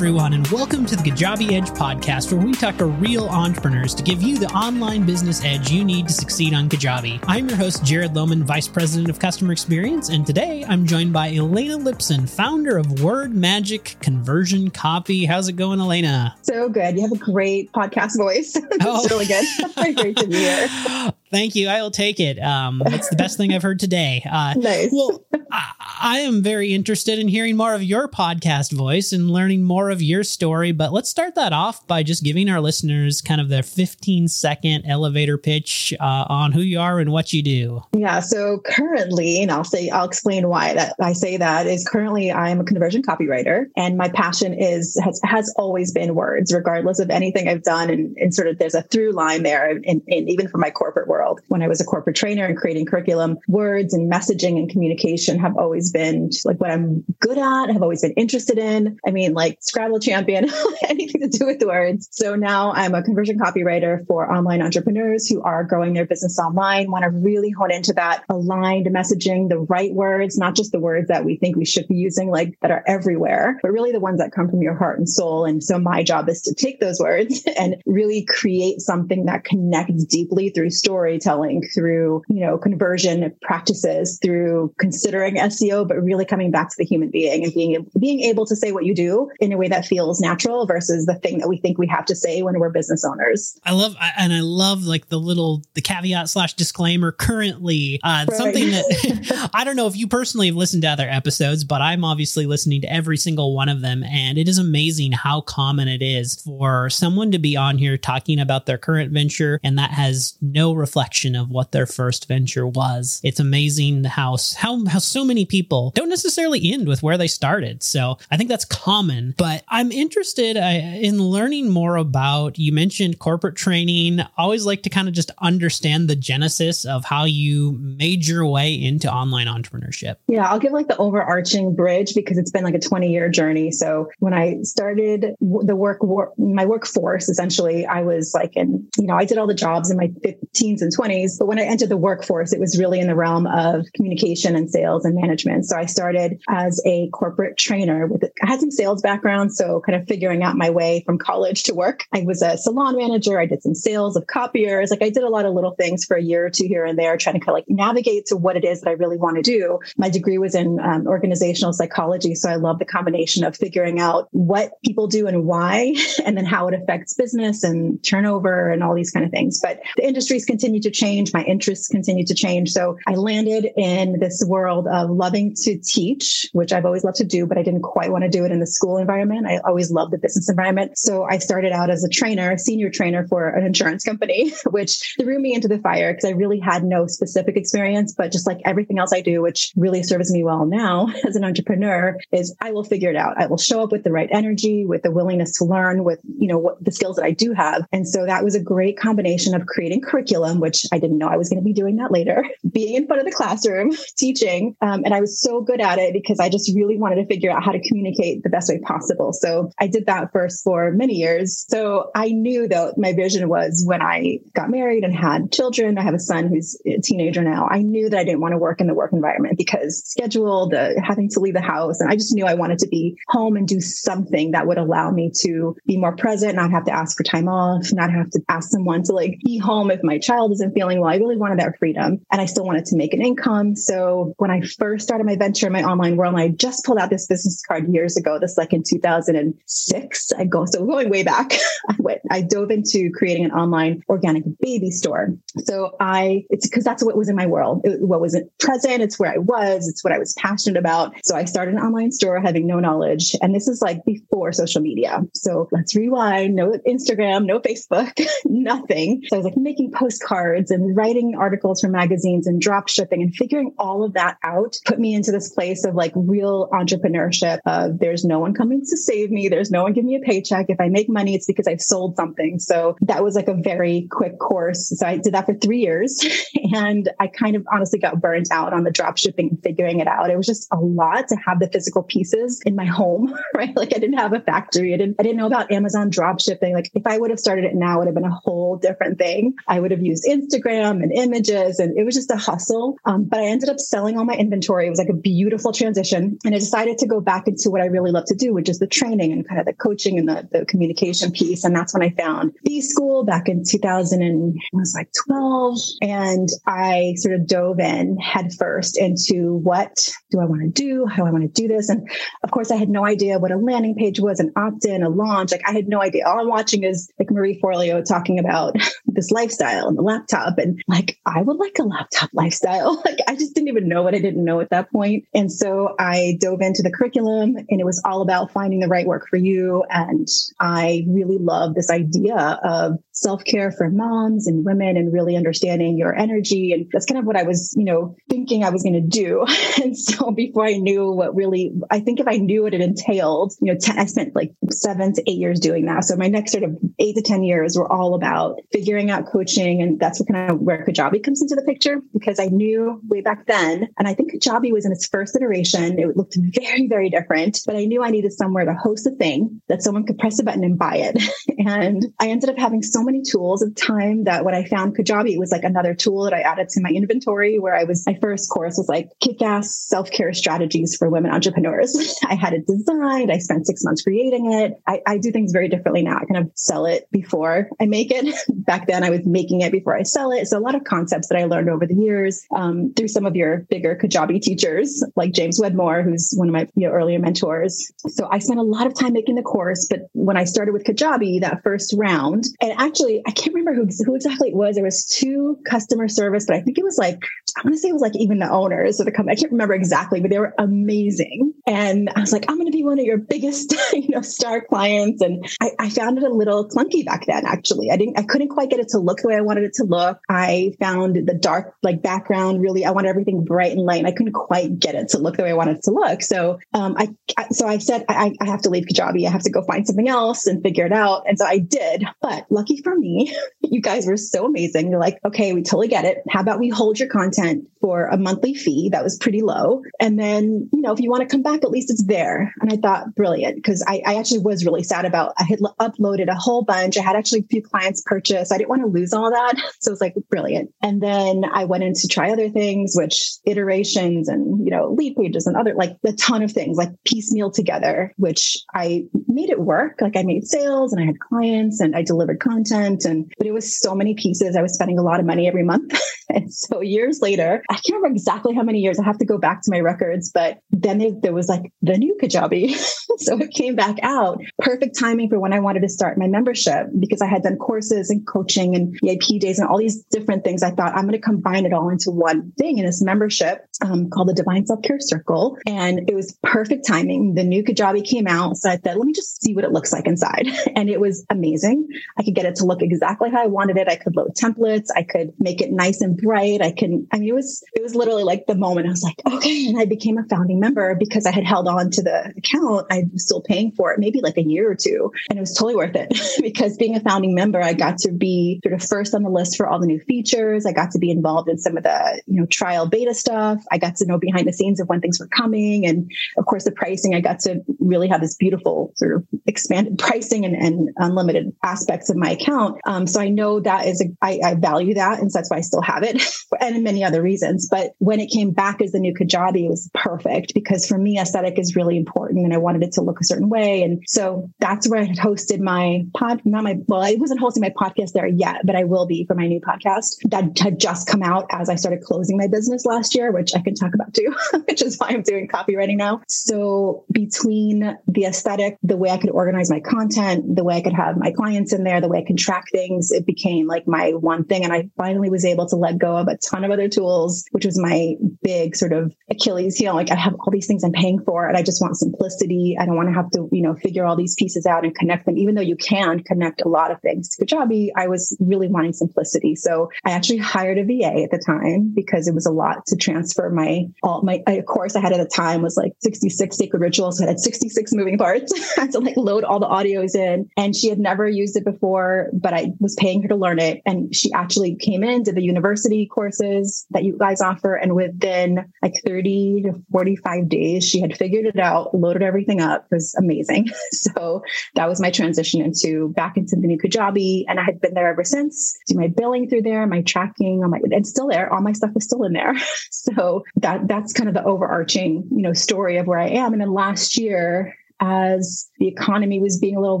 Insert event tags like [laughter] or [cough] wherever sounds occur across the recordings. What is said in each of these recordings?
everyone, and welcome to the Kajabi Edge podcast, where we talk to real entrepreneurs to give you the online business edge you need to succeed on Kajabi. I'm your host, Jared Lohman, Vice President of Customer Experience, and today I'm joined by Elena Lipson, founder of Word Magic Conversion Copy. How's it going, Elena? So good. You have a great podcast voice. [laughs] oh. really good. [laughs] great to be here. [laughs] Thank you. I will take it. Um, it's the best thing I've heard today. Uh, [laughs] nice. Well, I, I, am very interested in hearing more of your podcast voice and learning more of your story. But let's start that off by just giving our listeners kind of their 15 second elevator pitch uh, on who you are and what you do. Yeah. So currently, and I'll say I'll explain why that I say that is currently I'm a conversion copywriter, and my passion is has has always been words, regardless of anything I've done, and, and sort of there's a through line there, and, and even for my corporate work world. When I was a corporate trainer and creating curriculum, words and messaging and communication have always been like what I'm good at, have always been interested in. I mean, like Scrabble champion, [laughs] anything to do with words. So now I'm a conversion copywriter for online entrepreneurs who are growing their business online, want to really hone into that aligned messaging, the right words, not just the words that we think we should be using, like that are everywhere, but really the ones that come from your heart and soul. And so my job is to take those words [laughs] and really create something that connects deeply through story storytelling, through, you know, conversion practices, through considering SEO, but really coming back to the human being and being, being able to say what you do in a way that feels natural versus the thing that we think we have to say when we're business owners. I love, and I love like the little, the caveat slash disclaimer currently, uh, right. something that [laughs] [laughs] I don't know if you personally have listened to other episodes, but I'm obviously listening to every single one of them. And it is amazing how common it is for someone to be on here talking about their current venture and that has no reflection reflection of what their first venture was. It's amazing how how how so many people don't necessarily end with where they started. So I think that's common. But I'm interested uh, in learning more about. You mentioned corporate training. I always like to kind of just understand the genesis of how you made your way into online entrepreneurship. Yeah, I'll give like the overarching bridge because it's been like a 20 year journey. So when I started the work, my workforce, essentially, I was like in, you know, I did all the jobs in my teens and and 20s. But when I entered the workforce, it was really in the realm of communication and sales and management. So I started as a corporate trainer with, I had some sales background. So kind of figuring out my way from college to work. I was a salon manager. I did some sales of copiers. Like I did a lot of little things for a year or two here and there, trying to kind of like navigate to what it is that I really want to do. My degree was in um, organizational psychology. So I love the combination of figuring out what people do and why, [laughs] and then how it affects business and turnover and all these kind of things. But the industries continue to change. My interests continue to change. So I landed in this world of loving to teach, which I've always loved to do, but I didn't quite want to do it in the school environment. I always loved the business environment. So I started out as a trainer, a senior trainer for an insurance company, [laughs] which threw me into the fire because I really had no specific experience, but just like everything else I do, which really serves me well now [laughs] as an entrepreneur is I will figure it out. I will show up with the right energy, with the willingness to learn, with, you know, what the skills that I do have. And so that was a great combination of creating curriculum, which I didn't know I was going to be doing that later, [laughs] being in front of the classroom, [laughs] teaching. Um, and I was so good at it because I just really wanted to figure out how to communicate the best way possible. So I did that first for many years. So I knew though my vision was when I got married and had children, I have a son who's a teenager now. I knew that I didn't want to work in the work environment because schedule, the having to leave the house. And I just knew I wanted to be home and do something that would allow me to be more present, not have to ask for time off, not have to ask someone to like be home if my child is wasn't feeling well. I really wanted that freedom and I still wanted to make an income. So when I first started my venture in my online world, I just pulled out this business card years ago, this like in 2006. I go, so going way back, [laughs] I went, I dove into creating an online organic baby store. So I, it's because that's what was in my world. It, what wasn't present. It's where I was. It's what I was passionate about. So I started an online store having no knowledge. And this is like before social media. So let's rewind. No Instagram, no Facebook, [laughs] nothing. So I was like making postcards cards and writing articles for magazines and drop shipping and figuring all of that out put me into this place of like real entrepreneurship of there's no one coming to save me. There's no one giving me a paycheck. If I make money, it's because I've sold something. So that was like a very quick course. So I did that for three years [laughs] and I kind of honestly got burnt out on the drop shipping and figuring it out. It was just a lot to have the physical pieces in my home, [laughs] right? Like I didn't have a factory. I didn't, I didn't know about Amazon drop shipping. Like if I would have started it now, it would have been a whole different thing. I would have used Instagram and images, and it was just a hustle. Um, but I ended up selling all my inventory. It was like a beautiful transition. And I decided to go back into what I really love to do, which is the training and kind of the coaching and the, the communication piece. And that's when I found B School back in 2000 and I was like 12. And I sort of dove in headfirst into what do I want to do? How do I want to do this? And of course, I had no idea what a landing page was, an opt in, a launch. Like I had no idea. All I'm watching is like Marie Forleo talking about this lifestyle and the laptop. And like, I would like a laptop lifestyle. [laughs] like I just didn't even know what I didn't know at that point. And so I dove into the curriculum and it was all about finding the right work for you. And I really love this idea of self care for moms and women and really understanding your energy. And that's kind of what I was, you know, thinking I was going to do. [laughs] and so before I knew what really, I think if I knew what it entailed, you know, ten, I spent like seven to eight years doing that. So my next sort of eight to 10 years were all about figuring out coaching. And that's what kind of where Kajabi comes into the picture because I knew way back then, and I think Kajabi was in its first iteration. It looked [laughs] very, very different, but I knew I needed somewhere to host a thing that someone could press a button and buy it. [laughs] and I ended up having so many tools at the time that when I found Kajabi, it was like another tool that I added to my inventory where I was, my first course was like kick ass self care strategies for women entrepreneurs. [laughs] I had it designed. I spent six months creating it. I, I do things very differently now. I kind of sell it before I make it. [laughs] Back then, I was making it before I sell it. So a lot of concepts that I learned over the years um, through some of your bigger Kajabi teachers, like James Wedmore, who's one of my you know, earlier mentors. So I spent a lot of time making the course. But when I started with Kajabi, that first round, and actually, I can't remember who, who exactly it was. There was two customer service, but I think it was like I want to say it was like even the owners of the company. I can't remember exactly, but they were amazing. And I was like, I'm going to be one of your biggest, [laughs] you know, star clients. And I, I, found it a little clunky back then. Actually, I didn't, I couldn't quite get it to look the way I wanted it to look. I found the dark like background really. I wanted everything bright and light, and I couldn't quite get it to look the way I wanted it to look. So, um, I, so I said, I, I have to leave Kajabi. I have to go find something else and figure it out. And so I did. But lucky for me, [laughs] you guys were so amazing. You're like, okay, we totally get it. How about we hold your content for a monthly fee that was pretty low. And then, you know, if you want to come back, at least it's there. And I thought, brilliant, because I, I, actually was really sad about, I had uploaded a whole bunch. I had actually a few clients purchase. I didn't want to lose all that. [laughs] So it was like, brilliant. And then I went in to try other things, which iterations and, you know, lead pages and other, like a ton of things, like piecemeal together, which I made it work. Like I made sales and I had clients and I delivered content. And, but it was so many pieces. I was spending a lot of money every month. [laughs] and so years later, I can't remember exactly how many years. I have to go back to my records, but then there, there was like the new Kajabi. [laughs] so it came back out. Perfect timing for when I wanted to start my membership because I had done courses and coaching and VIP days and all these different things. I thought I'm going to combine it all into one thing in this membership um, called the Divine Self Care Circle. And it was perfect timing. The new Kajabi came out. So I thought, let me just see what it looks like inside. [laughs] And it was amazing. I could get it to look exactly how I wanted it. I could load templates. I could make it nice and bright. I can, I mean, it was, it was literally like the moment I was like, okay. And I became a founding member because I had held on to the account. I was still paying for it, maybe like a year or two. And it was totally worth it [laughs] because being a founding member, I got to be sort of first on the list for all the new features. I got to be involved in some of the, you know, trial beta stuff. I got to know behind the scenes of when things were coming. And of course, the pricing, I got to really have this beautiful sort expanded [laughs] pricing and, and unlimited aspects of my account. Um, so I know that is, a, I, I value that. And so that's why I still have it [laughs] and many other reasons. But when it came back as the new Kajabi, it was perfect because for me, aesthetic is really important and I wanted it to look a certain way. And so that's where I had hosted my pod, not my, well, I wasn't hosting my podcast there yet, but I will be for my new podcast that had just come out as I started closing my business last year, which I can talk about too, [laughs] which is why I'm doing copywriting now. So between the aesthetic, the way I could organize my content, the way I could have my clients in there, the way I can track things, it became like my one thing. And I finally was able to let go of a ton of other tools, which was my big sort of Achilles heel. Like I have all these things I'm paying for and I just want simplicity. I don't want to have to, you know, figure all these pieces out and connect them, even though you can connect a lot of things to Kajabi. I was really wanting simplicity. So I actually hired a VA at the time because it was a lot to transfer my, all my, course I had at the time was like 66 sacred rituals. So I had 66 moving parts. [laughs] To like load all the audios in. And she had never used it before, but I was paying her to learn it. And she actually came in, did the university courses that you guys offer. And within like 30 to 45 days, she had figured it out, loaded everything up. It was amazing. [laughs] So that was my transition into back into the new Kajabi. And I had been there ever since. Do my billing through there, my tracking on my, it's still there. All my stuff is still in there. [laughs] So that, that's kind of the overarching, you know, story of where I am. And then last year, as the economy was being a little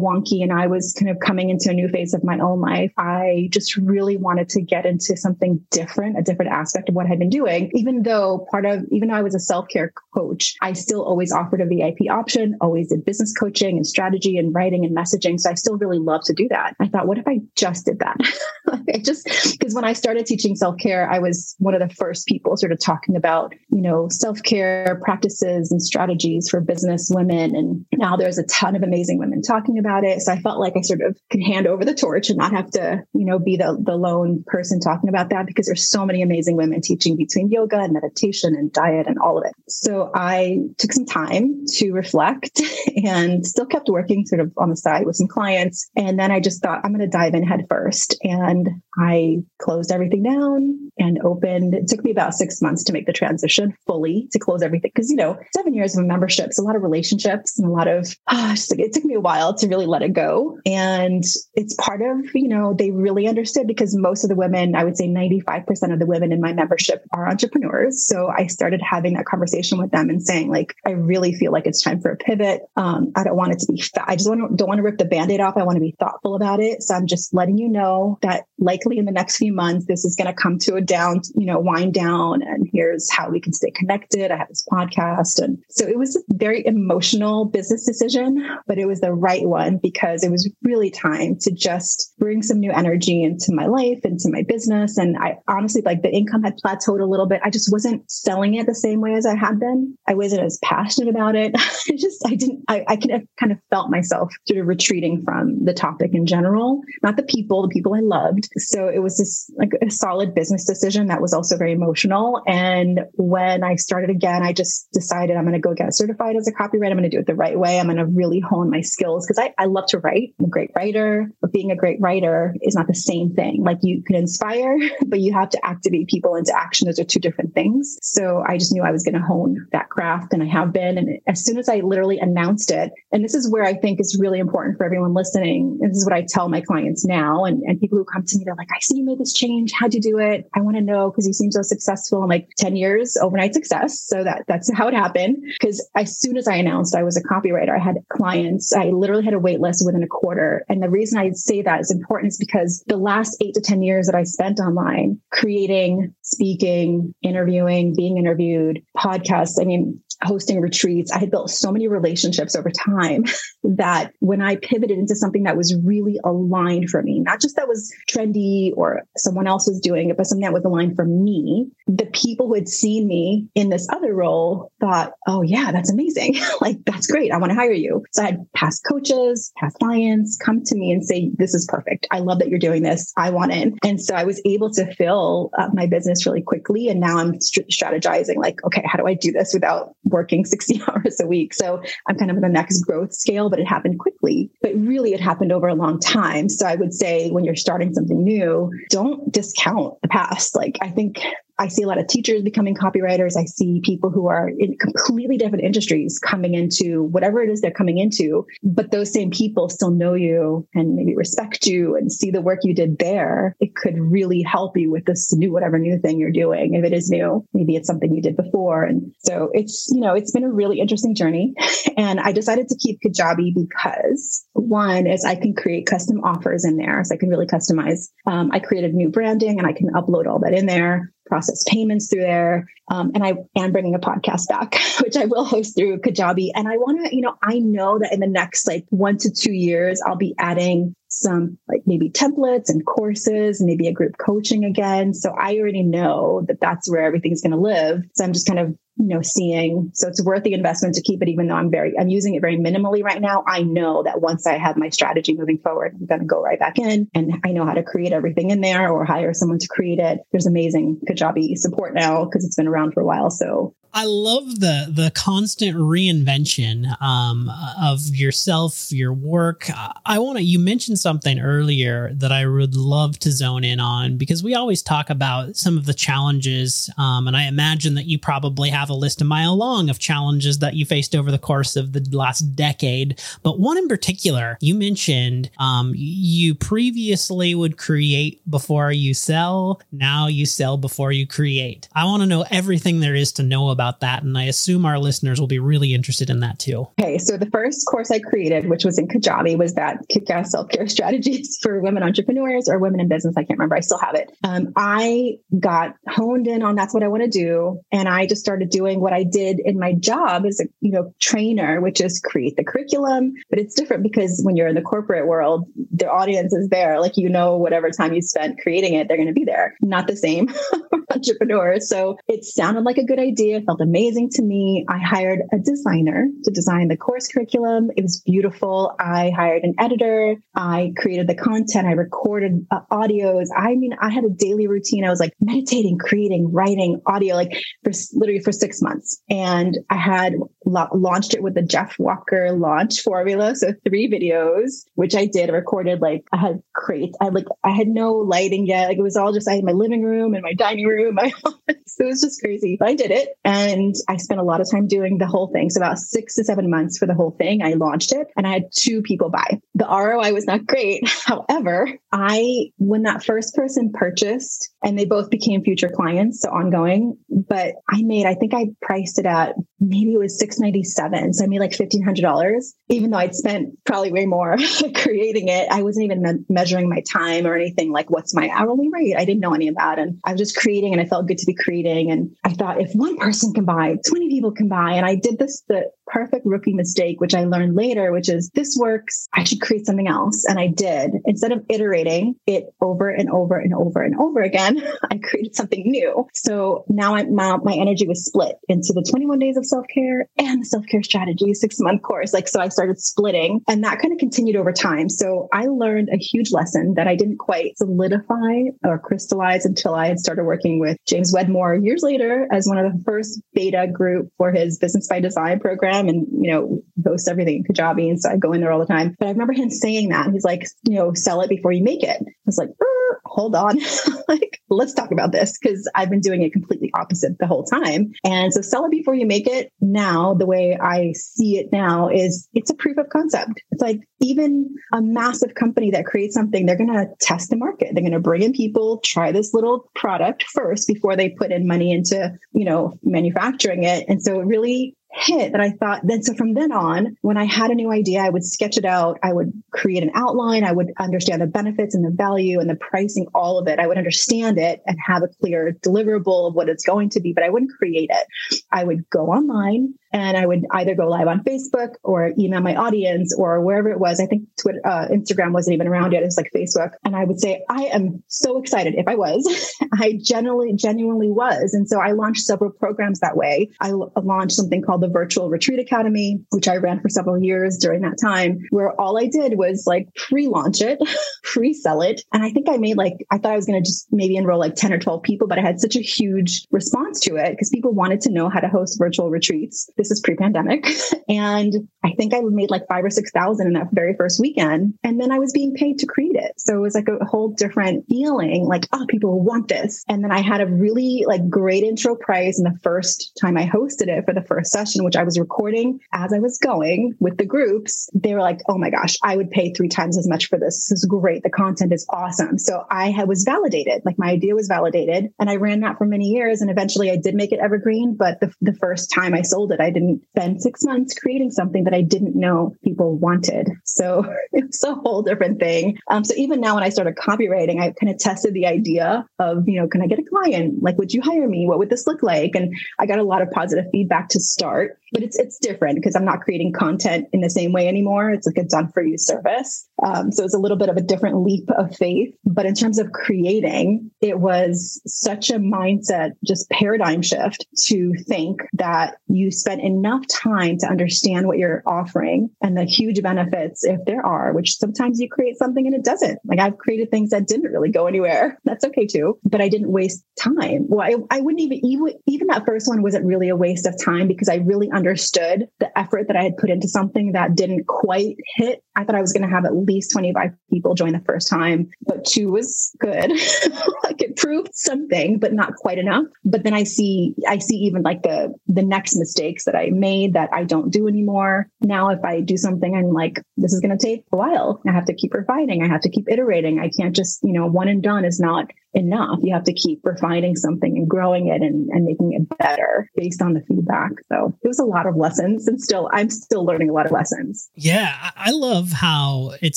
wonky and I was kind of coming into a new phase of my own life, I just really wanted to get into something different, a different aspect of what I'd been doing. Even though part of, even though I was a self care coach, I still always offered a VIP option, always did business coaching and strategy and writing and messaging. So I still really love to do that. I thought, what if I just did that? [laughs] [laughs] I just, because when I started teaching self care, I was one of the first people sort of talking about, you know, self care practices and strategies for business women. And now there's a ton of amazing women talking about it. So I felt like I sort of could hand over the torch and not have to, you know, be the, the lone person talking about that because there's so many amazing women teaching between yoga and meditation and diet and all of it. So I took some time to reflect [laughs] and still kept working sort of on the side with some clients. And then I just thought I'm going to dive in head first. And I closed everything down and opened. It took me about six months to make the transition fully to close everything. Cause you know, seven years of memberships, a lot of relationships and a lot of, [sighs] it took me a while to really let it go. And it's part of, you know, they really understood because most of the women, I would say 95% of the women in my membership are entrepreneurs. So I started having that conversation with them and saying like, I really feel like it's time for a pivot. Um, I don't want it to be, fa- I just want don't want to rip the band-aid off. I want to be thoughtful about it. So I'm just letting you know that likely in the next few months, this is going to come to a down, you know, wind down. And here's how we can stay connected. I have this podcast. And so it was a very emotional business decision, but it was the right one because it was really time to just bring some new energy into my life, into my business. And I honestly, like the income had plateaued a little bit. I just wasn't selling it the same way as I had been. I wasn't as passionate about it. [laughs] I just, I didn't, I, I kind of felt myself sort of retreating from the topic in general, not the people, the people I loved. So it was this like a solid business decision that was also very emotional. And when I started again, I just decided I'm going to go get certified as a copywriter. I'm going to do it the right way. I'm going to really hone my skills because I, I love to write. I'm a great writer, but being a great writer is not the same thing. Like you can inspire, [laughs] but you have to activate people into action. Those are two different things. So I just knew I was going to hone that craft and I have been. And as soon as I literally announced it, and this is where I think is really important for everyone listening. This is what I tell my clients now and, and people who come to me, they're like, I see you made this change. How'd you do it? I want to know because you seem so successful. I'm like 10 years overnight success. So that that's how it happened. Because as soon as I announced I was a copywriter, I had clients. I literally had a wait list within a quarter. And the reason I say that is important is because the last eight to 10 years that I spent online creating, speaking, interviewing, being interviewed, podcasts. I mean, hosting retreats, I had built so many relationships over time [laughs] that when I pivoted into something that was really aligned for me, not just that was trendy or someone else was doing it, but something that was aligned for me, the people who had seen me in this other role thought, oh, yeah, that's amazing. [laughs] like, that's great. I want to hire you. So I had past coaches, past clients come to me and say, this is perfect. I love that you're doing this. I want in. And so I was able to fill up my business really quickly. And now I'm st- strategizing like, okay, how do I do this without working [laughs] 60 hours a week. So I'm kind of in the next growth scale, but it happened quickly. But really, it happened over a long time. So I would say when you're starting something new, don't discount the past. Like, I think I see a lot of teachers becoming copywriters. I see people who are in completely different industries coming into whatever it is they're coming into, but those same people still know you and maybe respect you and see the work you did there. It could really help you with this new, whatever new thing you're doing. If it is new, maybe it's something you did before. And so it's, you know, it's been a really interesting journey. [laughs] And I decided to keep Kajabi because one is I can create custom offers in there. So I can really customize. Um, I created new branding and I can upload all that in there process payments through there. Um, and I am bringing a podcast back, [laughs] which I will host through Kajabi. And I want to, you know, I know that in the next like one to two years, I'll be adding some like maybe templates and courses, maybe a group coaching again. So I already know that that's where everything's going to live. So I'm just kind of you know seeing so it's worth the investment to keep it even though i'm very i'm using it very minimally right now i know that once i have my strategy moving forward i'm going to go right back in and i know how to create everything in there or hire someone to create it there's amazing kajabi support now because it's been around for a while so I love the the constant reinvention um, of yourself, your work. I want to. You mentioned something earlier that I would love to zone in on because we always talk about some of the challenges, um, and I imagine that you probably have a list a mile long of challenges that you faced over the course of the last decade. But one in particular, you mentioned um, you previously would create before you sell. Now you sell before you create. I want to know everything there is to know about that. And I assume our listeners will be really interested in that too. Okay. So the first course I created, which was in Kajabi, was that kick ass self care [laughs] strategies for women entrepreneurs or women in business. I can't remember. I still have it. Um, I got honed in on that's what I want to do. And I just started doing what I did in my job as a, you know, trainer, which is create the curriculum. But it's different because when you're in the corporate world, the audience is there. Like, you know, whatever time you spent creating it, they're going to be there. Not the same [laughs] entrepreneurs. So it sounded like a good idea, felt amazing to me. I hired a designer to design the course curriculum. It was beautiful. I hired an editor. I created the content. I recorded uh, audios. I mean, I had a daily routine. I was like meditating, creating, writing audio, like for literally for six months. And I had la- launched it with the Jeff Walker launch formula. So three videos, which I did, I recorded like I had crates. I like, I had no lighting yet. Like it was all just, I had my living room and my dining room, [laughs] my office. It was just crazy. But I did it. And I spent a lot of time doing the whole thing. So about six to seven months for the whole thing. I launched it and I had two people buy. The ROI was not great. [laughs] However, I, when that first person purchased and they both became future clients, so ongoing, but I made, I think I priced it at maybe it was 697 so i made like $1500 even though i'd spent probably way more [laughs] creating it i wasn't even me- measuring my time or anything like what's my hourly rate i didn't know any of that and i was just creating and i felt good to be creating and i thought if one person can buy 20 people can buy. And i did this the perfect rookie mistake which i learned later which is this works. I should create something else. And i did. Instead of iterating it over and over and over and over again [laughs] i created something new. So now I, my, my energy was split into the 21 days of self care and the self care strategy six month course. Like, so I started splitting and that kind of continued over time. So I learned a huge lesson that I didn't quite solidify or crystallize until I had started working with James Wedmore years later as one of the first beta group for his business by design program and, you know, host everything in Kajabi. And so I go in there all the time. But I remember him saying that. He's like, you know, sell it before you make it. I was like, er, hold on. [laughs] like, let's talk about this because I've been doing it completely opposite the whole time. And so sell it before you make it now, the way I see it now is it's a proof of concept. It's like even a massive company that creates something, they're going to test the market. They're going to bring in people, try this little product first before they put in money into, you know, manufacturing it. And so it really hit that I thought then so from then on, when I had a new idea, I would sketch it out. I would create an outline. I would understand the benefits and the value and the pricing, all of it. I would understand it and have a clear deliverable of what it's going to be, but I wouldn't create it. I would go online and I would either go live on Facebook or email my audience or wherever it was. I think Twitter, uh, Instagram wasn't even around yet. It was like Facebook. And I would say, I am so excited. If I was, [laughs] I genuinely, genuinely was. And so I launched several programs that way. I l- launched something called the Virtual Retreat Academy, which I ran for several years during that time, where all I did was like pre-launch it, [laughs] pre-sell it. And I think I made like, I thought I was going to just maybe enroll like 10 or 12 people, but I had such a huge response to it because people wanted to know how to host virtual retreats. This is pre-pandemic. [laughs] And I think I made like five or 6,000 in that very first weekend. And then I was being paid to create it. So it was like a whole different feeling like, oh, people want this. And then I had a really like great intro price. And the first time I hosted it for the first session, which I was recording as I was going with the groups, they were like, oh my gosh, I would pay three times as much for this. This is great. The content is awesome. So I had, was validated, like my idea was validated. And I ran that for many years. And eventually I did make it evergreen. But the, the first time I sold it, I didn't spend six months creating something that I didn't know people wanted. So [laughs] it's a whole different thing. Um, so even now when I started copywriting, I kind of tested the idea of, you know, can I get a client? Like, would you hire me? What would this look like? And I got a lot of positive feedback to start but it's it's different because I'm not creating content in the same way anymore. It's like a done for you service. Um, so it's a little bit of a different leap of faith. But in terms of creating, it was such a mindset, just paradigm shift to think that you spend spent enough time to understand what you're offering and the huge benefits, if there are, which sometimes you create something and it doesn't. Like I've created things that didn't really go anywhere. [laughs] That's okay too. But I didn't waste time. Well, I, I wouldn't even, even, even that first one wasn't really a waste of time because I really understood the effort that I had put into something that didn't quite hit. I thought I was going to have at least 25 people join the first time, but two was good. [laughs] like it proved something, but not quite enough. But then I see, I see even like the, the next mistakes that I made that I don't do anymore. Now, if I do something, I'm like, this is going to take a while. I have to keep refining. I have to keep iterating. I can't just, you know, one and done is not enough. You have to keep refining something and growing it and, and making it better based on the feedback. So it was a lot of lessons and still, I'm still learning a lot of lessons. Yeah. I love how it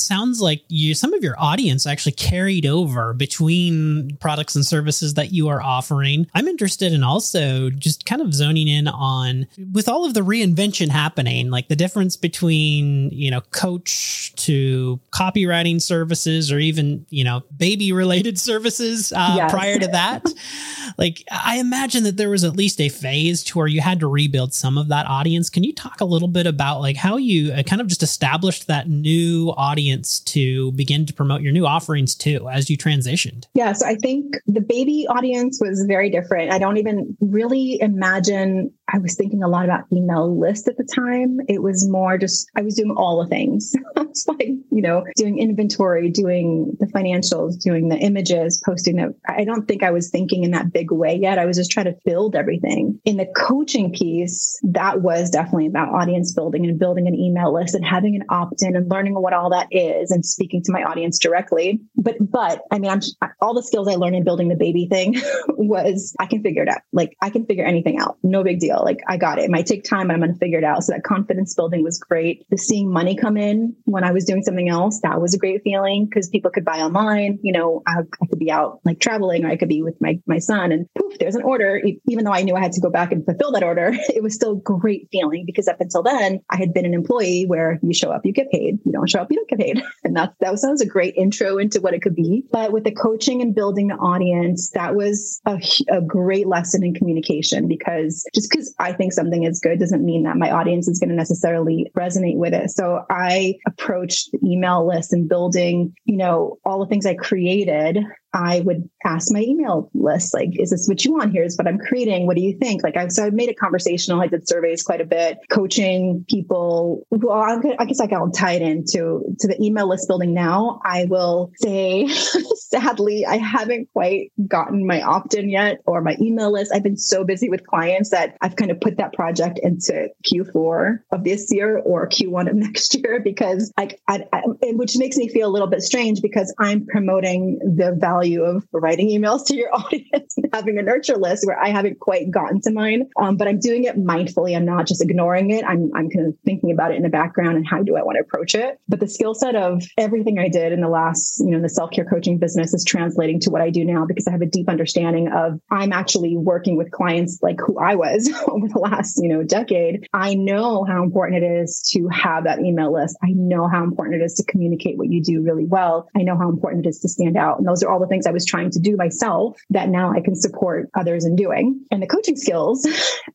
sounds like you, some of your audience actually carried over between products and services that you are offering. I'm interested in also just kind of zoning in on with all of the reinvention happening, like the difference between, you know, coach to copywriting services or even, you know, baby related [laughs] services uh, yes. prior to that. [laughs] like, I imagine that there was at least a phase to where you had to rebuild some of that audience. Can you talk a little bit about like how you uh, kind of just established that new audience to begin to promote your new offerings too as you transitioned? Yeah, so I think the baby audience was very different. I don't even really imagine I was thinking a lot about email list at the time. It was more just I was doing all the things. [laughs] it's like, you know, doing inventory, doing the financials, doing the images, posting the, I don't think I was thinking in that big way yet. I was just trying to build everything. In the coaching piece, that was definitely about audience building and building an email list and having an opt in and learning what all that is and speaking to my audience directly. But, but I mean, I'm all the skills I learned in building the baby thing [laughs] was I can figure it out. Like I can figure anything out. No big deal. Like I got it. It might take time, but I'm going to figure it out. So that confidence building was great. The seeing money come in when I was doing something else, that was a great feeling because people could buy online. You know, I, I could be out like traveling or I could be with my, my son and poof, there's an order. Even though I knew I had to go back and fulfill that order, [laughs] it was still a great feeling because up until then I had been an employee where you show up, you get paid. You don't show up, you don't get paid. [laughs] And that's, that was, a great intro into what it could be. But with the coaching and building the audience, that was a, a great lesson in communication because just because I think something is good doesn't mean that my audience is going to necessarily resonate with it. So I approached the email list and building, you know, all the things I created I would ask my email list, like, is this what you want? Here's what I'm creating. What do you think? Like, I, so I made it conversational. I did surveys quite a bit, coaching people. Well, I guess I can tie it into to the email list building now. I will say, [laughs] sadly, I haven't quite gotten my opt-in yet or my email list. I've been so busy with clients that I've kind of put that project into Q4 of this year or Q1 of [laughs] next year because I, I, I which makes me feel a little bit strange because I'm promoting the value value of writing emails to your [laughs] audience and having a nurture list where I haven't quite gotten to mine. Um, but I'm doing it mindfully. I'm not just ignoring it. I'm, I'm kind of thinking about it in the background and how do I want to approach it. But the skill set of everything I did in the last, you know, in the self care coaching business is translating to what I do now because I have a deep understanding of I'm actually working with clients like who I was [laughs] over the last, you know, decade. I know how important it is to have that email list. I know how important it is to communicate what you do really well. I know how important it is to stand out. And those are all the things I was trying to do myself that now I can support others in doing. And the coaching skills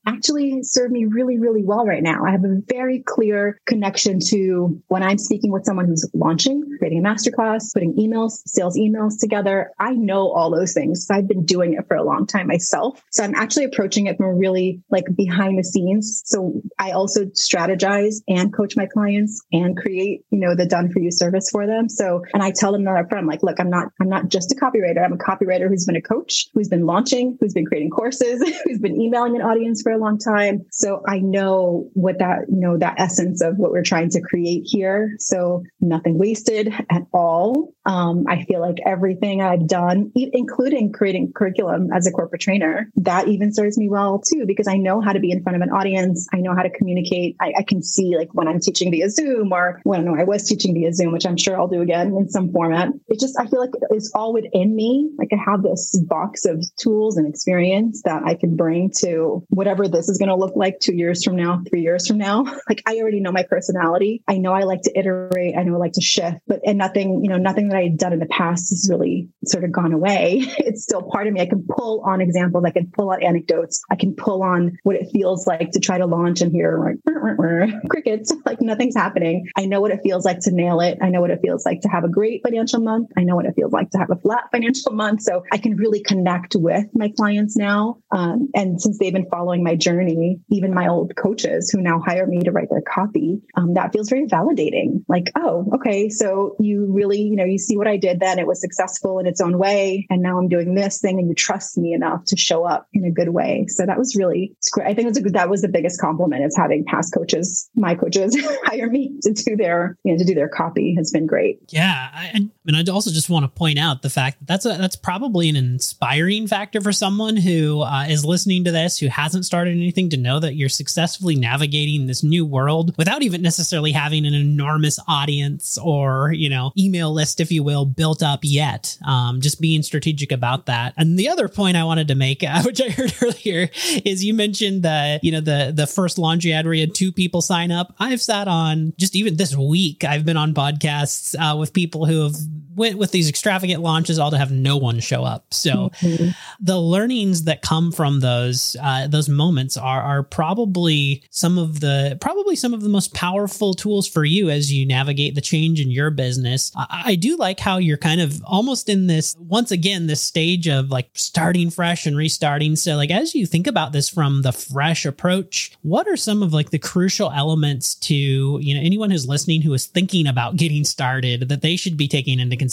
actually serve me really, really well right now. I have a very clear connection to when I'm speaking with someone who's launching, creating a masterclass, putting emails, sales emails together. I know all those things. I've been doing it for a long time myself. So I'm actually approaching it from really like behind the scenes. So I also strategize and coach my clients and create, you know, the done for you service for them. So, and I tell them that up front, I'm like, look, I'm not, I'm not just a copywriter. I'm a copywriter who's been a coach, who's been launching, who's been creating courses, [laughs] who's been emailing an audience for a long time. So I know what that, you know, that essence of what we're trying to create here. So nothing wasted at all. Um, I feel like everything I've done, including creating curriculum as a corporate trainer, that even serves me well too, because I know how to be in front of an audience. I know how to communicate. I, I can see like when I'm teaching via Zoom or when I was teaching via Zoom, which I'm sure I'll do again in some format. It just, I feel like it's all with in me. Like I have this box of tools and experience that I can bring to whatever this is going to look like two years from now, three years from now. [laughs] Like I already know my personality. I know I like to iterate. I know I like to shift, but and nothing, you know, nothing that I had done in the past has really sort of gone away. [laughs] It's still part of me. I can pull on examples. I can pull on anecdotes. I can pull on what it feels like to try to launch and hear like [laughs] crickets, like nothing's happening. I know what it feels like to nail it. I know what it feels like to have a great financial month. I know what it feels like to have a flat financial month. So I can really connect with my clients now. Um, and since they've been following my journey, even my old coaches who now hire me to write their copy, um, that feels very validating. Like, oh, okay, so you really, you know, you see what I did then. It was successful in its own way. And now I'm doing this thing and you trust me enough to show up in a good way. So that was really, I think was a, that was the biggest compliment is having past coaches, my coaches [laughs] hire me to do their, you know, to do their copy has been great. Yeah. I, and I also just want to point out the fact that that's a, that's probably an inspiring factor for someone who uh, is listening to this, who hasn't started anything to know that you're successfully navigating this new world without even necessarily having an enormous audience or, you know, email list, if you will, built up yet. Um, just being strategic about that. And the other point I wanted to make, [laughs] uh, which I heard earlier, is you mentioned that, you know, the, the first laundry ad where you had two people sign up. I've sat on just even this week, I've been on podcasts uh, with people who have went with these extravagant launches all to have no one show up. So mm-hmm. the learnings that come from those uh, those moments are are probably some of the probably some of the most powerful tools for you as you navigate the change in your business. I, I do like how you're kind of almost in this once again this stage of like starting fresh and restarting. So like as you think about this from the fresh approach, what are some of like the crucial elements to you know anyone who's listening who is thinking about getting started that they should be taking into consideration?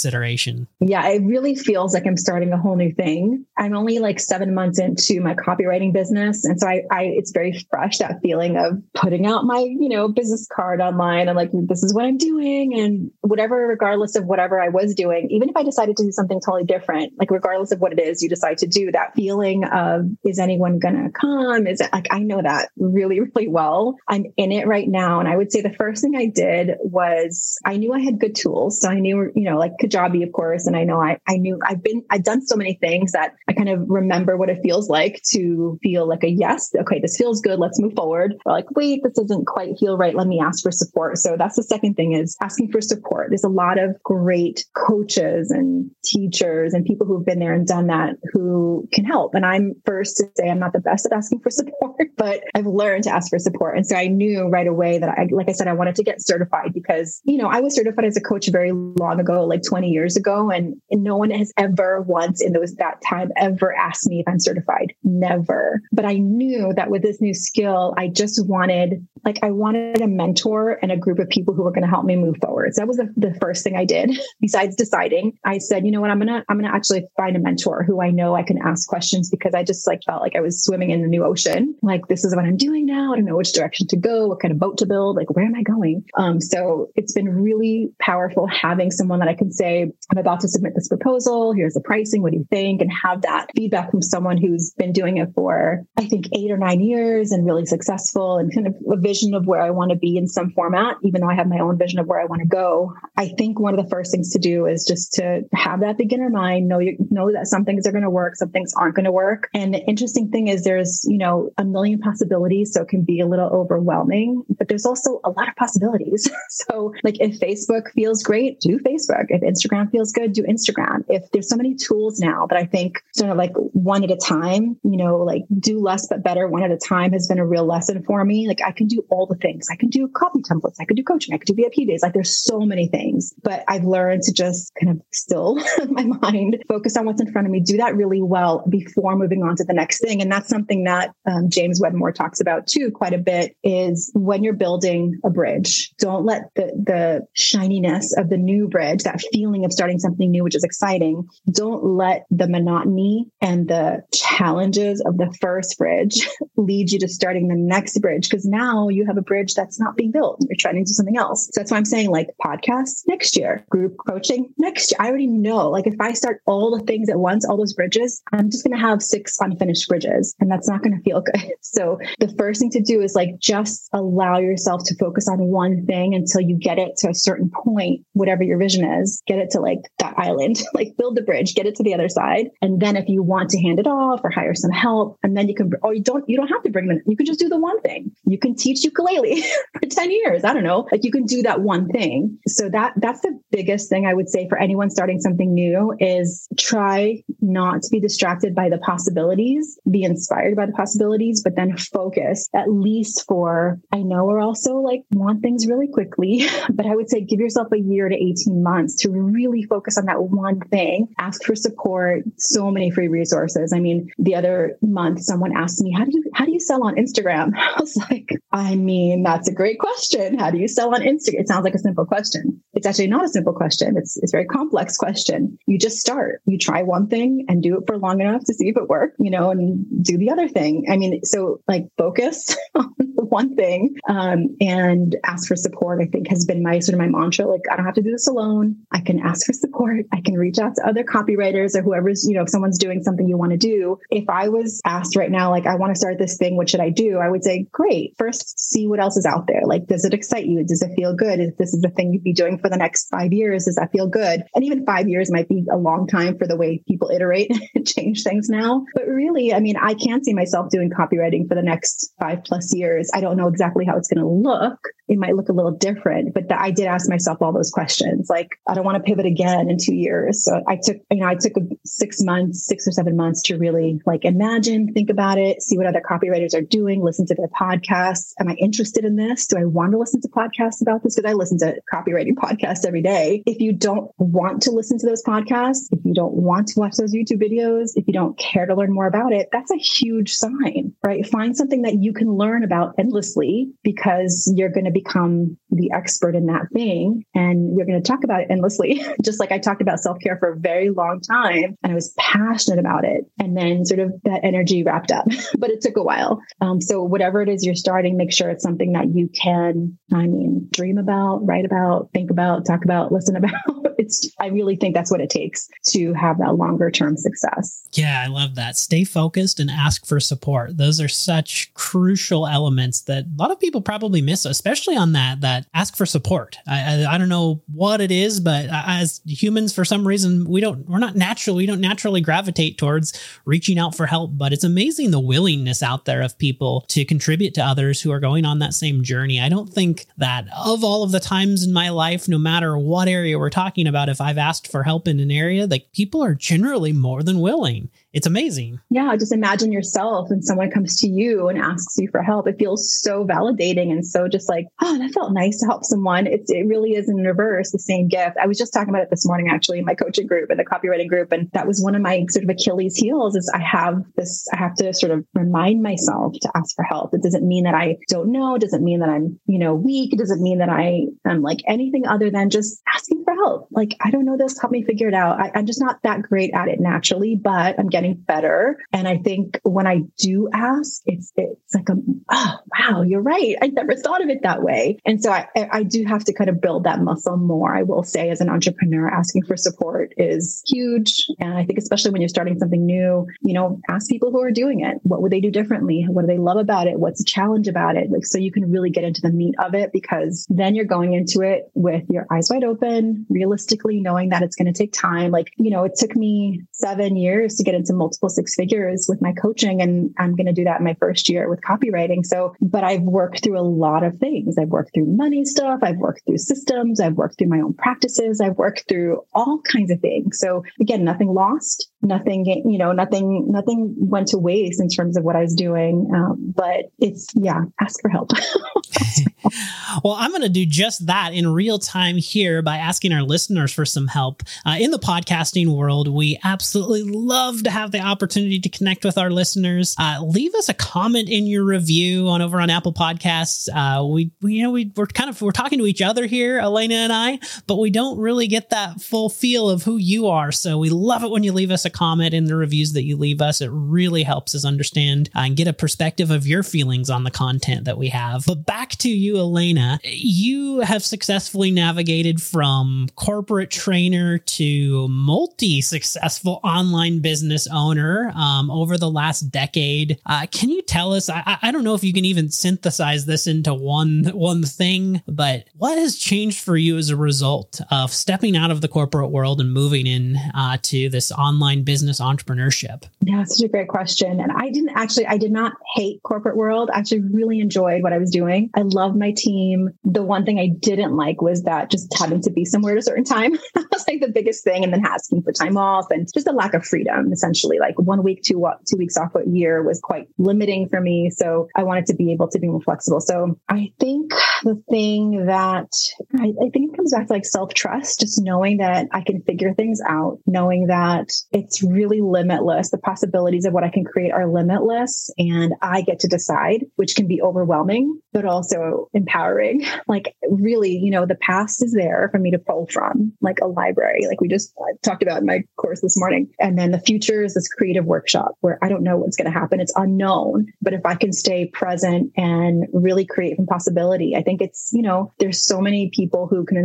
Yeah, it really feels like I'm starting a whole new thing. I'm only like seven months into my copywriting business. And so I, I it's very fresh, that feeling of putting out my, you know, business card online and like, this is what I'm doing and whatever, regardless of whatever I was doing, even if I decided to do something totally different, like regardless of what it is you decide to do, that feeling of, is anyone to come? Is it like, I know that really, really well. I'm in it right now. And I would say the first thing I did was I knew I had good tools. So I knew, you know, like Kajabi, of course. And I know I, I knew I've been, I've done so many things that I kind of remember what it feels like to feel like a yes. Okay, this feels good. Let's move forward. Or like, wait, this doesn't quite feel right. Let me ask for support. So that's the second thing is asking for support. There's a lot of great coaches and teachers and people who've been there and done that who can help. And I'm first to say I'm not the best at asking for [laughs] support, but I've learned to ask for support. And so I knew right away that I, like I said, I wanted to get certified because, you know, I was certified as a coach very long ago, like 20 years ago. And, and no one has ever once in those that time ever asked me if I'm certified. Never. But I knew that with this new skill, I just wanted, like, I wanted a mentor and a group of people who were going to help me move forward. So that was the, the first thing I did. [laughs] Besides deciding, I said, you know what, I'm going to, I'm going to actually find a mentor who I know I can ask questions because I just like felt like I was swimming in a new ocean. Like, this is what I'm doing now. I don't know which direction to go, what kind of boat to build, like, where am I going? Um, so it's been really powerful having someone that I can say, I'm about to submit this proposal. Here's the pricing. What do you think? And have that feedback from someone who's been doing it for, I think, eight or nine years and really successful and kind of a vision of where I want to be in some format, even though I have my own vision of where I want to go. I think one of the first things to do is just to have that beginner mind, know you know that some things are going to work, some things aren't going to work. And the interesting thing is there's, you know, a million possibilities. So it can be a little overwhelming, but there's also a lot of possibilities. [laughs] so like if Facebook feels great, do Facebook. If Instagram feels good, do Instagram. If there's so many tools now that I think sort of like one at a time, you know, like do less but better one at a time has been a real lesson for me. Like I can do all the things. I can do copy templates. I can do coaching. I can do VIP days. Like there's so many things, but I've learned to just kind of still [laughs] my mind, focus on what's in front of me, do that really well before moving on to the next thing. And that's something that um, James Wedmore talks about too quite a bit is when you're building a bridge, don't let the, the shininess of the new bridge, that feeling of starting something new, which is exciting, don't let the monotony and the challenges of the first bridge [laughs] lead you to starting the next bridge. Cause now you have a bridge that's not being built. You're trying to do something else. So that's why I'm saying like podcasts next year, group coaching next year. I already know like if I start all the things at once, all those bridges, I'm just going to have six unfinished bridges and that's not going to feel [laughs] good. So the first thing to do is like just allow yourself to focus on one thing until you get it to a certain point, whatever your vision is, get it to like that island, [laughs] like build the bridge, get it to the other side. And then if you want to hand it off or hire some help, and then you can, or you don't, you don't have to bring them. You can just do the one thing. You can teach ukulele [laughs] for 10 years. I don't know. Like you can do that one thing. So that, that's the biggest thing I would say for anyone starting something new is try not to be distracted by the possibilities, be inspired by the possibilities, but then focus at least for, I know we're also like want things really quickly, [laughs] but I would say give yourself a year to 18 months to really focus on that one thing. Ask for support. So many free resources. I mean, the other month, someone asked me, how do you, how do you sell on Instagram? [laughs] I was like, I mean, that's a great question. How do you sell on Instagram? It sounds like a simple question. It's actually not a simple question. It's, it's a very complex question. You just start, you try one thing and do it for long enough to see if it works, you know, and do the other thing. I mean, so like focus [laughs] on one thing um, and ask for support, I think has been my sort of my mantra. Like, I don't have to do this alone. I can ask for support. I can reach out to other copywriters or whoever's, you know, if someone's doing something you want to do. If I was asked right now, like, I want to start this thing, what should I do? I would say, great. First, see what else is out there. Like, does it excite you? Does it feel good? If this is the thing you'd be doing for the next five years, does that feel good? And even five years might be a long time for the way people iterate [laughs] and change things now. But really, I mean, I can't see myself doing copywriting for the next five plus years. I don't know exactly how it's going to look. It might look a little different, but the, I did ask myself all those questions. Like, I don't want to pivot again in two years. So I took, you know, I took six months, six or seven months to really like imagine, think about it, see what other copywriters are doing, listen to their podcasts. Am I interested in this? Do I want to listen to podcasts about this? Because I listen to copywriting podcasts every day. If you don't want to listen to those podcasts, if you don't want to watch those YouTube videos, if you don't care to learn more about it, that's a huge sign, right? Find something that you can learn about endlessly because you're going to become the expert in that thing and you're going to talk about it endlessly. [laughs] Just like I talked about self care for a very long time and I was passionate about it. And then sort of that energy wrapped up, [laughs] but it took a while. Um, so whatever it is you're starting, make sure it's something that you can, I mean, dream about, write about, think about, talk about, listen [laughs] about. it's, I really think that's what it takes to have that longer term success. Yeah, I love that. Stay focused and ask for support. Those are such crucial elements that a lot of people probably miss, especially on that, that ask for support. I, I, I don't know what it is, but as humans, for some reason, we don't, we're not natural. We don't naturally gravitate towards reaching out for help, but it's amazing the willingness out there of people to contribute to others who are going on that same journey. I don't think that of all of the times in my life, no matter what area we're talking about, if I've asked for help in an area, like people are generally more than willing it's amazing. Yeah, just imagine yourself and someone comes to you and asks you for help. It feels so validating and so just like, oh, that felt nice to help someone. It's, it really is in reverse the same gift. I was just talking about it this morning actually in my coaching group and the copywriting group, and that was one of my sort of Achilles heels. Is I have this, I have to sort of remind myself to ask for help. It doesn't mean that I don't know. It doesn't mean that I'm you know weak. It doesn't mean that I am like anything other than just asking for help. Like I don't know this. Help me figure it out. I, I'm just not that great at it naturally, but I'm getting getting better. And I think when I do ask, it's it's like a oh wow, you're right. I never thought of it that way. And so I I do have to kind of build that muscle more. I will say as an entrepreneur, asking for support is huge. And I think especially when you're starting something new, you know, ask people who are doing it. What would they do differently? What do they love about it? What's a challenge about it? Like so you can really get into the meat of it because then you're going into it with your eyes wide open, realistically knowing that it's going to take time. Like, you know, it took me seven years to get into multiple six figures with my coaching. And I'm going to do that in my first year with copywriting. So, but I've worked through a lot of things. I've worked through money stuff. I've worked through systems. I've worked through my own practices. I've worked through all kinds of things. So again, nothing lost, nothing, you know, nothing, nothing went to waste in terms of what I was doing. Um, but it's, yeah, ask for help. [laughs] well, I'm going to do just that in real time here by asking our listeners for some help. Uh, in the podcasting world, we absolutely love to have the opportunity to connect with our listeners. Uh, leave us a comment in your review on over on Apple Podcasts. Uh, we, we, you know, we, we're kind of we're talking to each other here, Elena and I, but we don't really get that full feel of who you are. So we love it when you leave us a comment in the reviews that you leave us. It really helps us understand and get a perspective of your feelings on the content that we have. But back to you, Elena. You have successfully navigated from corporate trainer to multi successful online business owner um, over the last decade. Uh, can you tell us? I, I don't know if you can even synthesize this into one one thing, but what has changed for you as a result of stepping out of the corporate world and moving in uh, to this online business entrepreneurship? Yeah, such a great question. And I didn't actually, I did not hate corporate world. I actually really enjoyed what I was doing. I love my team. The one thing I didn't like was that just having to be somewhere at a certain time [laughs] was like the biggest thing. And then asking for time off and just a lack of freedom, essentially. Like one week, two, two weeks off a year was quite limiting for me. So I wanted to be able to be more flexible. So I think the thing that I, I think comes back to like self trust, just knowing that I can figure things out, knowing that it's really limitless. The possibilities of what I can create are limitless and I get to decide, which can be overwhelming, but also empowering. [laughs] Like really, you know, the past is there for me to pull from, like a library, like we just talked about in my course this morning. And then the future is this creative workshop where I don't know what's going to happen. It's unknown, but if I can stay present and really create from possibility, I think it's, you know, there's so many people who can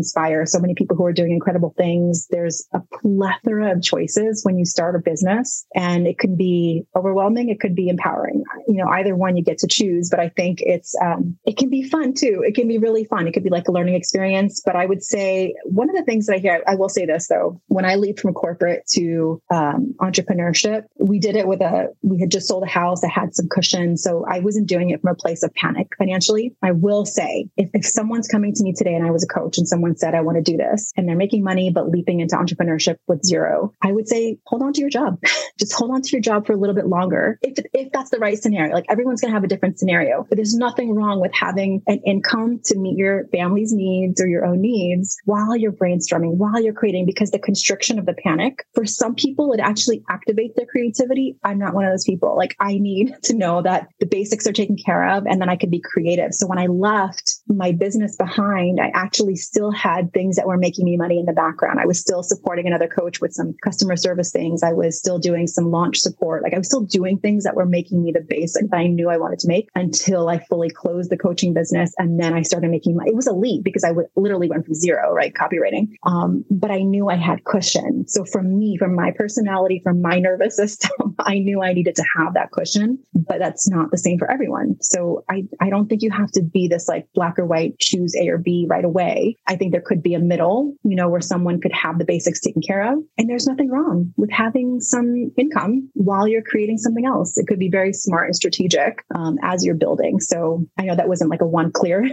so many people who are doing incredible things. There's a plethora of choices when you start a business and it can be overwhelming. It could be empowering. You know, either one you get to choose, but I think it's, um, it can be fun too. It can be really fun. It could be like a learning experience. But I would say one of the things that I hear, I will say this though, when I leave from corporate to um, entrepreneurship, we did it with a, we had just sold a house. I had some cushion. So I wasn't doing it from a place of panic financially. I will say if, if someone's coming to me today and I was a coach and someone said, I want to do this and they're making money, but leaping into entrepreneurship with zero, I would say, hold on to your job. [laughs] just hold on to your job for a little bit longer. If, if that's the right scenario, like everyone's going to have a different scenario, but there's nothing wrong with having an income to meet your family's needs or your own needs while you're brainstorming, while you're creating, because the constriction of the panic for some people, it actually activates their creativity. I'm not one of those people. Like I need [laughs] to know that the basics are taken care of and then I can be creative. So when I left my business behind, I actually still had things that were making me money in the background. I was still supporting another coach with some customer service things. I was still doing some launch support. Like I was still doing things that were making me the basic that I knew I wanted to make until I fully closed the coaching business. And then I started making money. It was a leap because I w- literally went from zero, right? Copywriting. Um, but I knew I had cushion. So for me, from my personality, from my nervous [laughs] system, I knew I needed to have that cushion, but that's not the same for everyone. So I, I don't think you have to be this like black or white, choose A or B right away. I think there could be a middle, you know, where someone could have the basics taken care of. And there's nothing wrong with having some income while you're creating something else. It could be very smart and strategic um, as you're building. So I know that wasn't like a one [laughs] clear,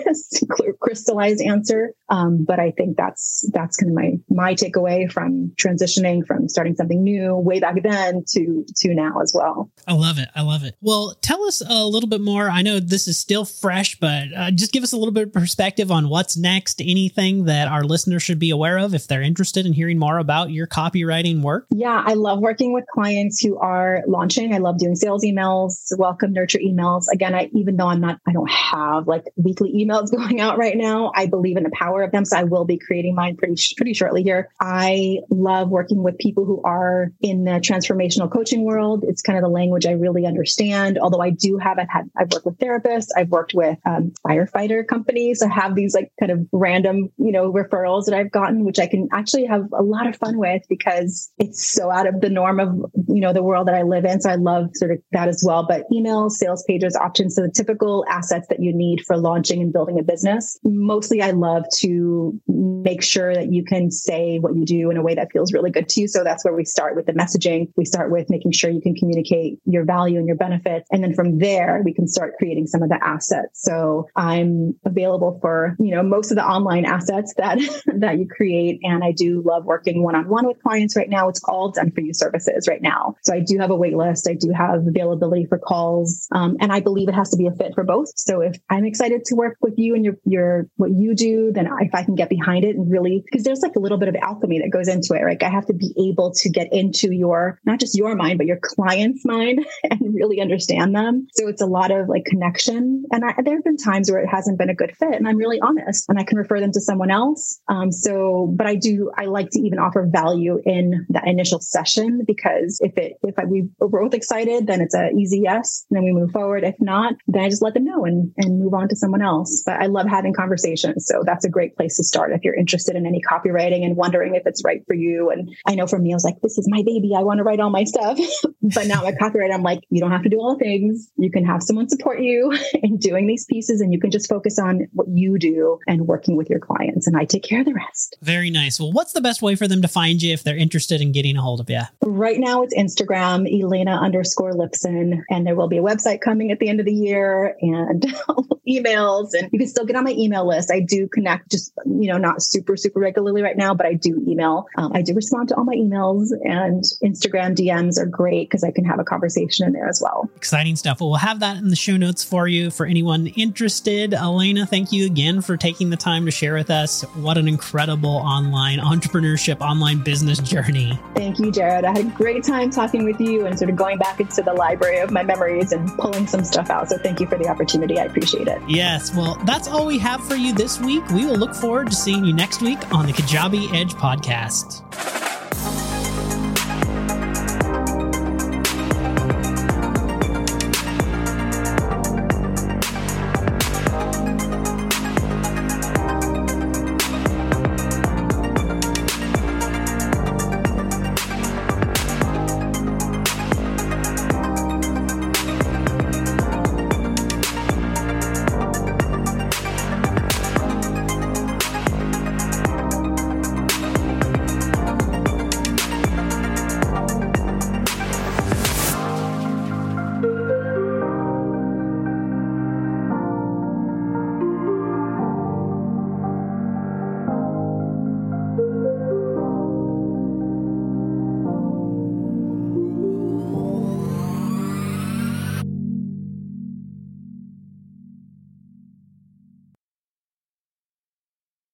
crystallized answer, um, but I think that's that's kind of my my takeaway from transitioning from starting something new way back then to to now as well. I love it. I love it. Well, tell us a little bit more. I know this is still fresh, but uh, just give us a little bit of perspective on what's next. Anything that our listeners should be aware of if they're interested in hearing more about your copywriting work. Yeah, I love working with clients who are launching. I love doing sales emails, welcome nurture emails. Again, I even though I'm not, I don't have like weekly emails [laughs] going out right now. I believe in the power of them, so I will be creating mine pretty pretty shortly here. I love working with people who are in the transformational coaching world. It's kind of the language I really understand. Although I do have, I've had, I've worked with therapists, I've worked with um, firefighter companies. I have these like kind of random, you know, referrals that I've gotten, which I can actually have a lot of fun with because it's so out of the norm of, you know, the world that I live in. So I love sort of that as well. But emails, sales pages, opt-ins, so the typical assets that you need for launching and building a business. Mostly I love to make sure that you can say what you do in a way that feels really good to you. So that's where we start with the messaging. We start with making sure you can communicate your value and your benefits. And then from there, we can start creating some of the assets. So I'm available for, you know, most of the online assets that, [laughs] that you create. And I do love working one on one with clients right now. It's all done for you services right now. So I do have a wait list. I do have availability for calls. Um, and I believe it has to be a fit for both. So if I'm excited to work with you and your, your, what you do, then if I can get behind it and really, because there's like a little bit of alchemy that goes into it, right? I have to be able to get into your, not just your mind, but your client's mind [laughs] and really understand them. So it's a lot of like connection. And I, there have been times where it hasn't been a good fit and I'm really honest and I can refer them to someone else else. Um, so, but I do, I like to even offer value in that initial session because if it, if I, we are both excited, then it's a easy yes. Then we move forward. If not, then I just let them know and, and move on to someone else. But I love having conversations. So that's a great place to start if you're interested in any copywriting and wondering if it's right for you. And I know for me, I was like, this is my baby. I want to write all my stuff. [laughs] but now my copyright, I'm like, you don't have to do all the things. You can have someone support you [laughs] in doing these pieces and you can just focus on what you do and working with your clients. And I take care of the rest. Very nice. Well, what's the best way for them to find you if they're interested in getting a hold of you? Right now it's Instagram, Elena underscore Lipson. And there will be a website coming at the end of the year and [laughs] emails. And you can still get on my email list. I do connect just, you know, not super, super regularly right now, but I do email. Um, I do respond to all my emails and Instagram DMs are great because I can have a conversation in there as well. Exciting stuff. Well, we'll have that in the show notes for you for anyone interested. Elena, thank you again for taking the time to share with us. What an incredible online entrepreneurship, online business journey. Thank you, Jared. I had a great time talking with you and sort of going back into the library of my memories and pulling some stuff out. So thank you for the opportunity. I appreciate it. Yes. Well, that's all we have for you this week. We will look forward to seeing you next week on the Kajabi Edge podcast.